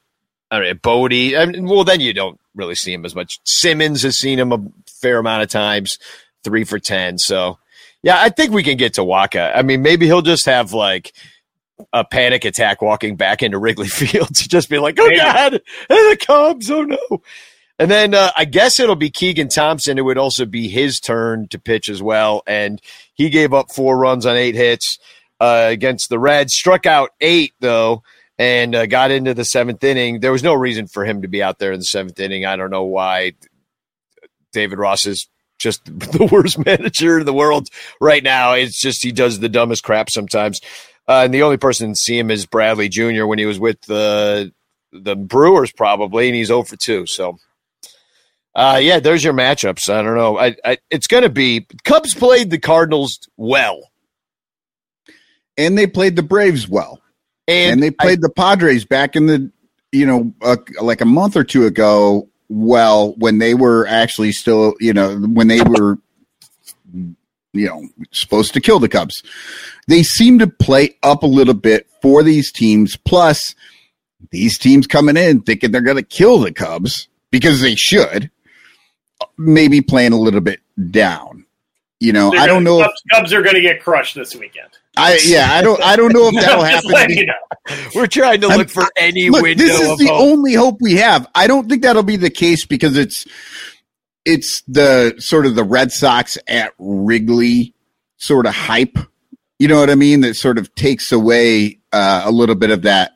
I don't know Bote. I mean, well, then you don't really see him as much. Simmons has seen him a fair amount of times, three for ten. So yeah, I think we can get to Wacha. I mean, maybe he'll just have like a panic attack walking back into Wrigley Field to just be like, oh God, and the Cubs, oh no. And then uh, I guess it'll be Keegan Thompson. It would also be his turn to pitch as well. And he gave up four runs on eight hits uh, against the Reds, struck out eight, though, and uh, got into the seventh inning. There was no reason for him to be out there in the seventh inning. I don't know why David Ross is just the worst manager in the world right now. It's just he does the dumbest crap sometimes. Uh, and the only person to see him is Bradley Jr. when he was with the the Brewers, probably, and he's 0 for 2. So, uh, yeah, there's your matchups. I don't know. I, I, it's going to be Cubs played the Cardinals well, And they played the Braves well. and, And, they played the Padres back in the, you know, uh, like a month or two ago well when they were actually still, you know, when they were, you know, supposed to kill the Cubs. They seem to play up a little bit for these teams. Plus, these teams coming in thinking they're going to kill the Cubs because they should, maybe playing a little bit down. You know, They're I don't gonna- know. If, Cubs, Cubs are going to get crushed this weekend. I yeah, I don't. I don't know if that'll happen. you know. we're trying to I'm- look for any Look, window this is of the hope. only hope we have. I don't think that'll be the case because it's it's the sort of the Red Sox at Wrigley sort of hype. You know what I mean? That sort of takes away uh, a little bit of that,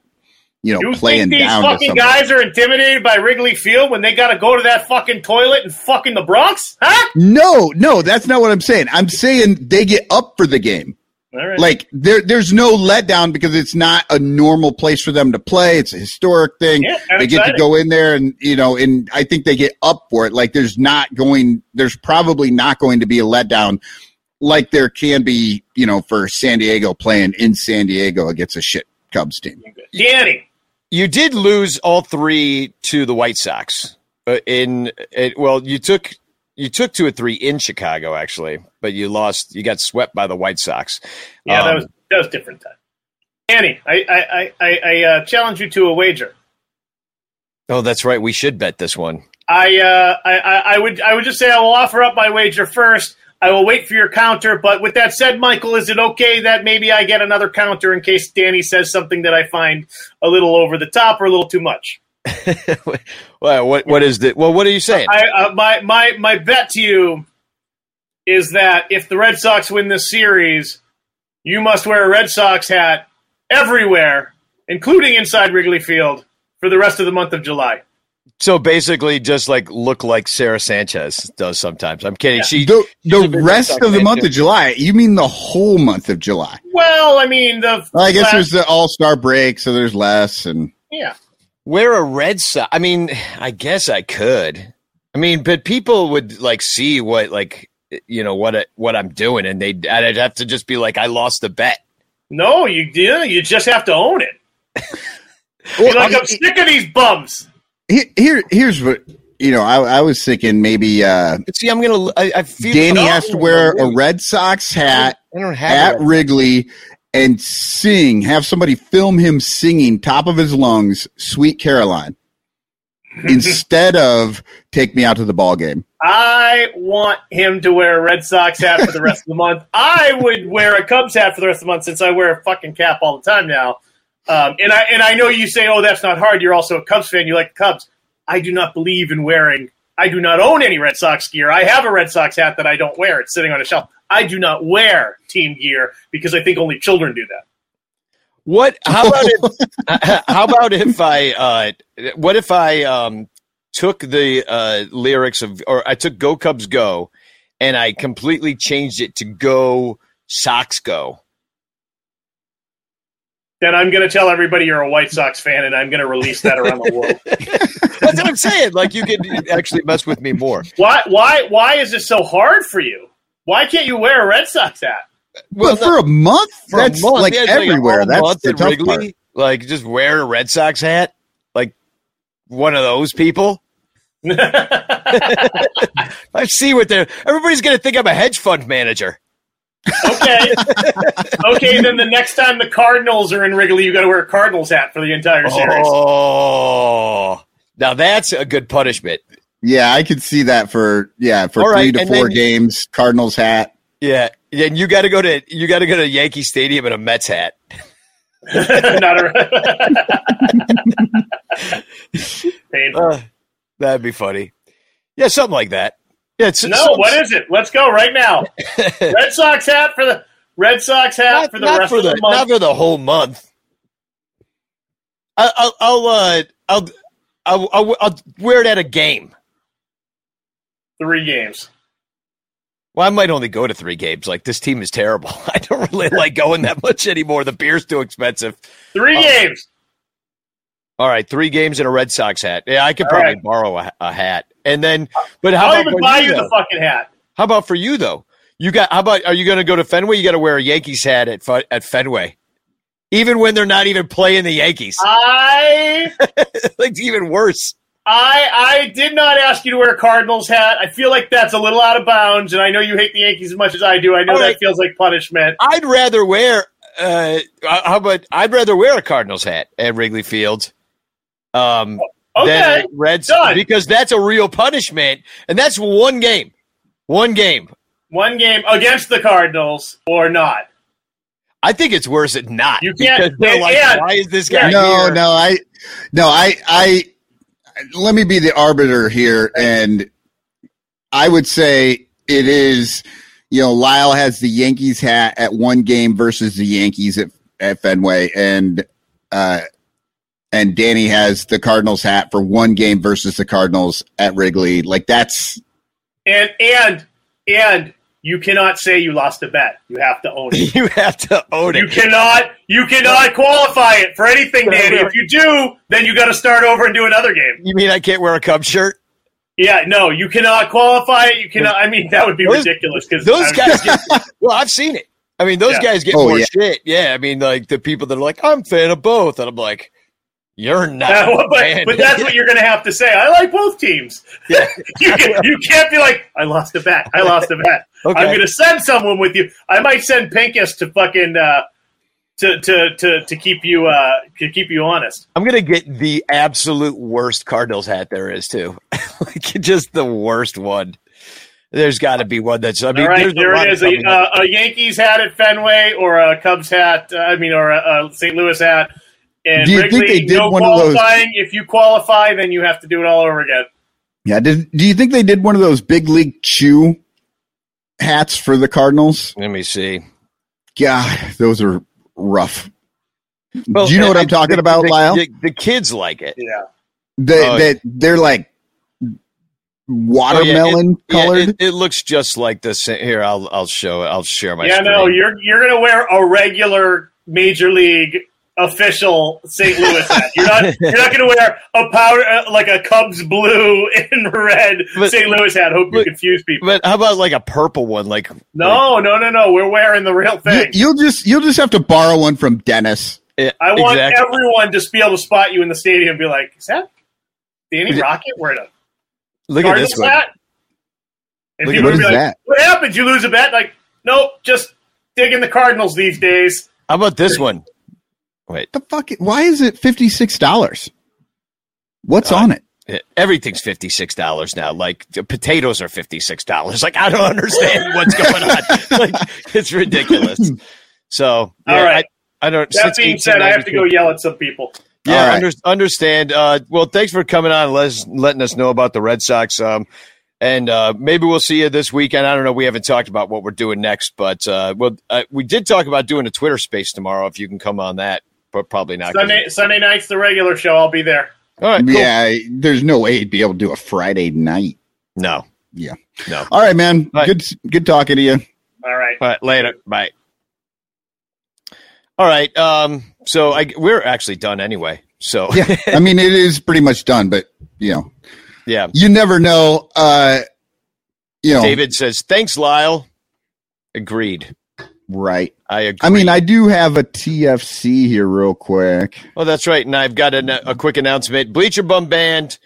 you know, You playing think these down to fucking somebody. guys are intimidated by Wrigley Field when they got to go to that fucking toilet and fucking the Bronx? Huh? No, no, that's not what I'm saying. I'm saying they get up for the game. All right. Like there, there's no letdown because it's not a normal place for them to play. It's a historic thing. Yeah, I'm they get to go in there and you know, and I think they get up for it. Like there's not going, there's probably not going to be a letdown like there can be, you know, for San Diego playing in San Diego against a shit Cubs team. Danny. you did lose all three to the White Sox. Uh, in it, well, you took you took two or three in Chicago actually, but you lost. You got swept by the White Sox. Yeah, that Um, was that was different time. Danny, I I I, I, I uh, challenge you to a wager. Oh, that's right. We should bet this one. I, uh, I, I, I would, I would just say I will offer up my wager first. I will wait for your counter. But with that said, Michael, is it okay that maybe I get another counter in case Danny says something that I find a little over the top or a little too much? well, what what is the well? What are you saying? I, uh, my, my, my bet to you is that if the Red Sox win this series, you must wear a Red Sox hat everywhere, including inside Wrigley Field, for the rest of the month of July. So basically, just like look like Sarah Sanchez does sometimes. I'm kidding. She The, the rest of the month too. of July, you mean the whole month of July? Well, I mean, the Well, I guess last- there's the All Star break, so there's less, and yeah. Wear a Red Sox. I mean, I guess I could. I mean, but people would like see what like you know what I, what I'm doing, and they would I'd have to just be like, I lost a bet. No, you do. You just have to own it. Well, like, I- I'm sick of these bums. Here, here, here's what you know. I, I was thinking maybe uh, see, I'm gonna. I, I feel Danny has to wear a. Red Sox hat I don't have at Red- Wrigley and sing. Have somebody film him singing top of his lungs, "Sweet Caroline." instead of take me out to the ball game. I want him to wear a Red Sox hat for the rest of the month. I would wear a Cubs hat for the rest of the month since I wear a fucking cap all the time now. Um, and I and I know you say, "Oh, that's not hard." You're also a Cubs fan. You like the Cubs. I do not believe in wearing. I do not own any Red Sox gear. I have a Red Sox hat that I don't wear. It's sitting on a shelf. I do not wear team gear because I think only children do that. What? How about if? how about if I? Uh, what if I um, took the uh, lyrics of, or I took "Go Cubs Go," and I completely changed it to "Go Sox Go." Then I'm going to tell everybody you're a White Sox fan, and I'm going to release that around the world. That's what I'm saying. Like you could actually mess with me more. Why? Why? Why is this so hard for you? Why can't you wear a Red Sox hat? Well, for a month, For a month, like yeah, everywhere. whole that's the at tough Wrigley. part. Like just wear a Red Sox hat, like one of those people. I see what they're. Everybody's going to think I'm a hedge fund manager. Okay. okay, then the next time the Cardinals are in Wrigley, you got to wear a Cardinals hat for the entire series. Oh, now that's a good punishment. Yeah, I could see that for yeah for All three right, to and four then- games. Cardinals hat. Yeah, and you got to go to you got to go to Yankee Stadium in a Mets hat. Not a Painful. Uh, that'd be funny. Yeah, something like that. Yeah, it's no, some- what is it? Let's go right now. Red Sox hat for the Red Sox hat not, for the not rest for of the, the month. not for the whole month. I, I'll I'll uh, I'll, I'll I'll I'll wear it at a game. Three games. Well, I might only go to three games. Like this team is terrible. I don't really like going that much anymore. The beer's too expensive. Three Oh. games. All right, three games in a Red Sox hat. Yeah, I could All probably right. borrow a, a hat. And then, but how I'll about even for buy you, though? the fucking hat. How about for you though? You got how about are you going to go to Fenway? You got to wear a Yankees hat at at Fenway, even when they're not even playing the Yankees. I like even worse. I I did not ask you to wear a Cardinals hat. I feel like that's a little out of bounds, and I know you hate the Yankees as much as I do. I know All that right. feels like punishment. I'd rather wear. Uh, how about I'd rather wear a Cardinals hat at Wrigley Field. Um, Okay, than Reds because that's a real punishment, and that's one game, one game. One game against the Cardinals or not. I think it's worse than not. You can't- because they're like, and- why is this guy no, here? no, I, no, I, I. Let me be the arbiter here, and I would say it is. You know, Lyle has the Yankees hat at one game versus the Yankees at, at Fenway, and uh, and Danny has the Cardinals hat for one game versus the Cardinals at Wrigley. Like that's And and and you cannot say you lost a bet. You have to own it. You have to own it. You cannot you cannot qualify it for anything, Danny. If you do, then you got to start over and do another game. You mean I can't wear a Cubs shirt? Yeah, no, you cannot qualify it. You cannot. I mean, that would be Those- ridiculous because Those guys get. Well, I've seen it. I mean, those Yeah. guys get Oh, more yeah. shit. Yeah, I mean, like the people that are like, I'm a fan of both, and I'm like, you're not. but, but that's what you're going to have to say. I like both teams. Yeah. you, can, you can't be like, I lost a bet. I lost a bet. Okay. I'm going to send someone with you. I might send Pinkus to fucking uh, to, to to to keep you uh, to keep you honest. I'm gonna get the absolute worst Cardinals hat there is too, like just the worst one. There's got to be one that's. I mean, All right, there's a there lot it of is: a, uh, a Yankees hat at Fenway, or a Cubs hat. Uh, I mean, or a, a St. Louis hat. And Do you Wrigley, think they did no one of those- qualifying. If you qualify, then you have to do it all over again. yeah. Did, do you think they did one of those big league chew hats for the Cardinals? Let me see. God, those are rough. Well, Do you know what I- I'm talking the- about, the, Lyle? The, the kids like it. Yeah. That Oh, that they're like Oh, yeah, watermelon it- yeah, colored. it, it looks just like this. Here, I'll I'll show. It. I'll share my. yeah, no, you're you're gonna wear a regular major league official St. Louis hat. You're not you're not gonna wear a powder uh, like a Cubs blue and red But- St. Louis hat. Hope you confuse people. But how about like a purple one? Like No, no, no, no. We're wearing the real thing. you'll just you'll just have to borrow one from Dennis. Yeah, I want exactly. everyone to be able to spot you in the stadium and be like, "Is that Danny Is Rockett wearing a Look at Cardinals this one. hat?" And Look people what would be is like, that? "What happened? You lose a bet?" Like, nope, just digging the Cardinals these days. How about this one? Wait, The fuck? Why is it fifty six dollars? What's Uh, on it? everything's fifty six dollars now. Like potatoes are fifty six dollars. Like I don't understand what's going on. like it's ridiculous. So yeah, All right. I, I don't. That since being said, I have to go yell at some people. Yeah, All right. under, understand. Uh, well, thanks for coming on, and letting us know about the Red Sox. Um, and uh, maybe we'll see you this weekend. I don't know. We haven't talked about what we're doing next, but uh, well, uh, we did talk about doing a Twitter space tomorrow. If you can come on that, but probably not. Sunday Sunday night's the regular show. I'll be there. All right. Cool. Yeah, there's no way he'd be able to do a Friday night. No. Yeah. No. All right, man. Right. Good good talking to you. All right. All right. Later. Bye. All right. Um. So I we're actually done anyway. So Yeah. I mean, it is pretty much done, but you know, yeah. you never know. Uh, you know, David says thanks, Lyle. Agreed. Right? I agree. I mean, I do have a TFC here, real quick. Oh, that's right. And I've got a, a quick announcement. Bleacher Bum Band,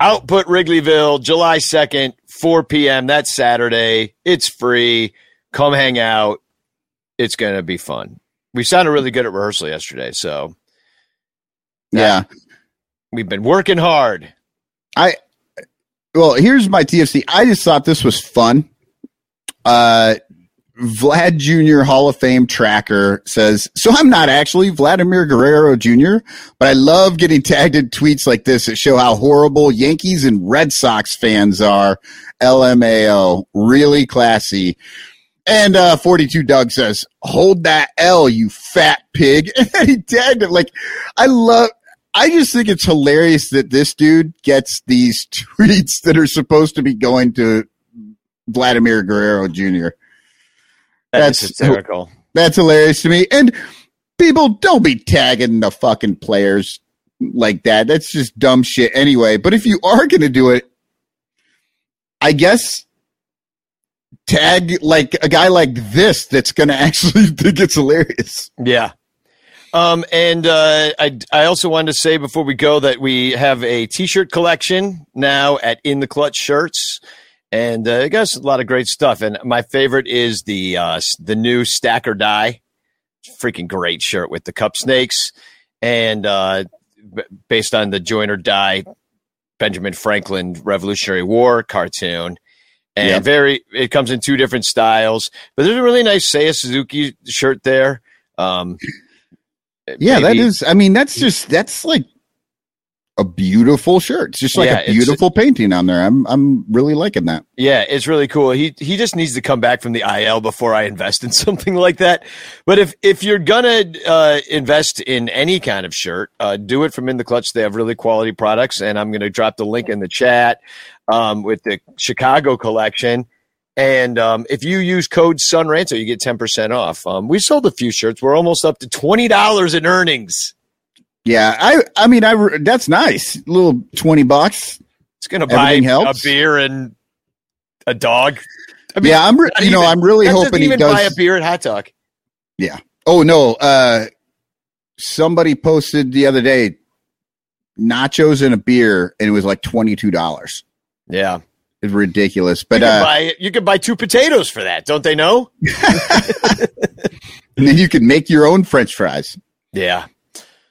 Output Wrigleyville, July 2nd, 4 p.m. That's Saturday. It's free. Come hang out. It's going to be fun. We sounded really good at rehearsal yesterday. So Yeah. we've been working hard. I well, here's my TFC. I just thought this was fun. Uh Vlad Jr. Hall of Fame tracker says, So I'm not actually Vladimir Guerrero Jr., but I love getting tagged in tweets like this that show how horrible Yankees and Red Sox fans are. LMAO. Really classy. And uh 42 Doug says, Hold that L, you fat pig. And he tagged it. Like, I love I just think it's hilarious that this dude gets these tweets that are supposed to be going to Vladimir Guerrero Jr. That's, That's- hysterical. That's hilarious to me. And people don't be tagging the fucking players like that. That's just dumb shit anyway. But if you are going to do it, I guess tag like a guy like this that's going to actually think it's hilarious. Yeah. Um, and uh, I, I also wanted to say before we go that we have a T-shirt collection now at In the Clutch Shirts, and uh, it got a lot of great stuff. And my favorite is the uh, the new Stack or Die, freaking great shirt with the cup snakes, and uh, b- based on the Join or Die Benjamin Franklin Revolutionary War cartoon. And Yeah. very, it comes in two different styles, but there's a really nice Seiya Suzuki shirt there. Um, Yeah, that maybe- is. I mean, that's just that's like a beautiful shirt. It's just like Yeah, a beautiful painting on there. I'm I'm really liking that. Yeah, it's really cool. He he just needs to come back from the IL before I invest in something like that. But if if you're gonna uh, invest in any kind of shirt, uh, do it from In the Clutch. They have really quality products, and I'm gonna drop the link in the chat um, with the Chicago collection. And um, if you use code SonRanto, you get ten percent off. Um, we sold a few shirts. We're almost up to twenty dollars in earnings. Yeah, I I mean, I re- that's nice. A little twenty bucks. It's gonna buy Everything a beer and a dog. I mean, yeah, I'm re- you know I'm really hoping he even does. buy a beer at Hot Dog. Yeah. Oh no, uh, somebody posted the other day nachos and a beer, and it was like twenty two dollars. Yeah. It's ridiculous, You but could uh, buy you could buy two potatoes for that, don't they know? and then you can make your own French fries. Yeah.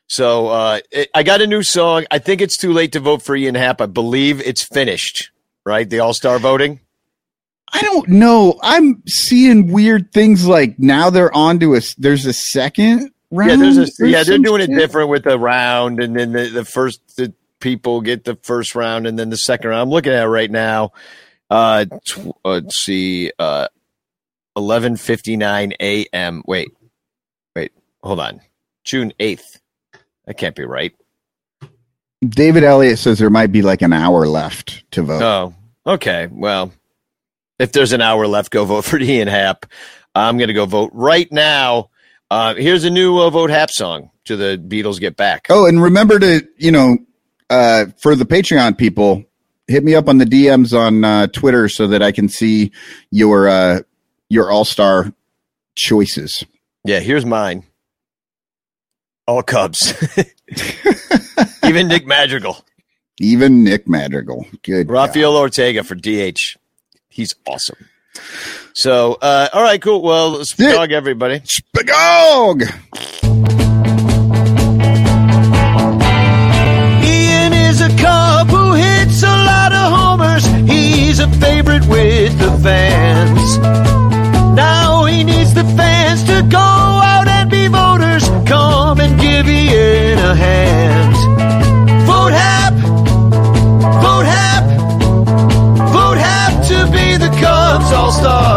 So uh, it, I got a new song. I think it's too late to vote for Ian Happ. I believe it's finished. Right, the All Star voting. I don't know. I'm seeing weird things like now they're on to us. There's a second round. Yeah, there's a, yeah, they're doing it different with the round, and then the, the first the people get the first round, and then the second round. I'm looking at it right now. Uh, uh, let's see, uh, eleven fifty nine a.m. Wait, wait, hold on, June eighth. That can't be right. David Elliott says there might be like an hour left to vote. Oh, okay. Well, if there's an hour left, go vote for Ian Happ. I'm going to go vote right now. Uh, here's a new uh, vote Happ song to the Beatles Get Back. Oh, and remember to, you know, uh, for the Patreon people, hit me up on the DMs on uh, Twitter so that I can see your uh, your All Star choices. Yeah, here's mine. All Cubs. Even Nick Madrigal. Even Nick Madrigal. Good. Rafael God. Ortega for DH. He's awesome. So, uh, all right, cool. Well, Spagog, everybody. Spagog! Ian is a cub who hits a lot of homers. He's a favorite with the fans. Now he needs the your hands. Vote HAP! Vote HAP! Vote HAP to be the Cubs All-Star.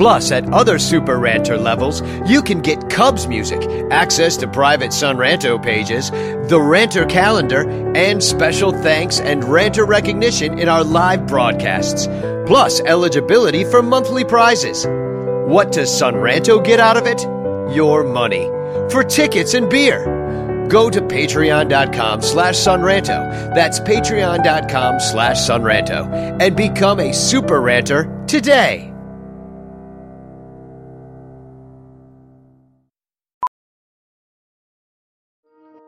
Plus, at other Super Ranter levels, you can get Cubs music, access to private Son Ranto pages, the Ranter calendar, and special thanks and Ranter recognition in our live broadcasts, plus eligibility for monthly prizes. What does Son Ranto get out of it? Your money. For tickets and beer go to patreon.com slash sonranto. That's patreon.com slash sonranto. And become a super ranter today.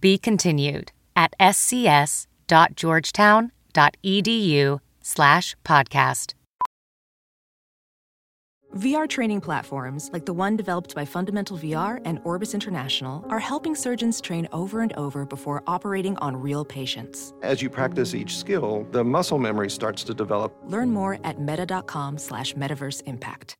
be continued at scs.georgetown.edu slash podcast. VR training platforms like the one developed by Fundamental VR and Orbis International are helping surgeons train over and over before operating on real patients. As you practice each skill, the muscle memory starts to develop. Learn more at meta.com slash metaverse impact.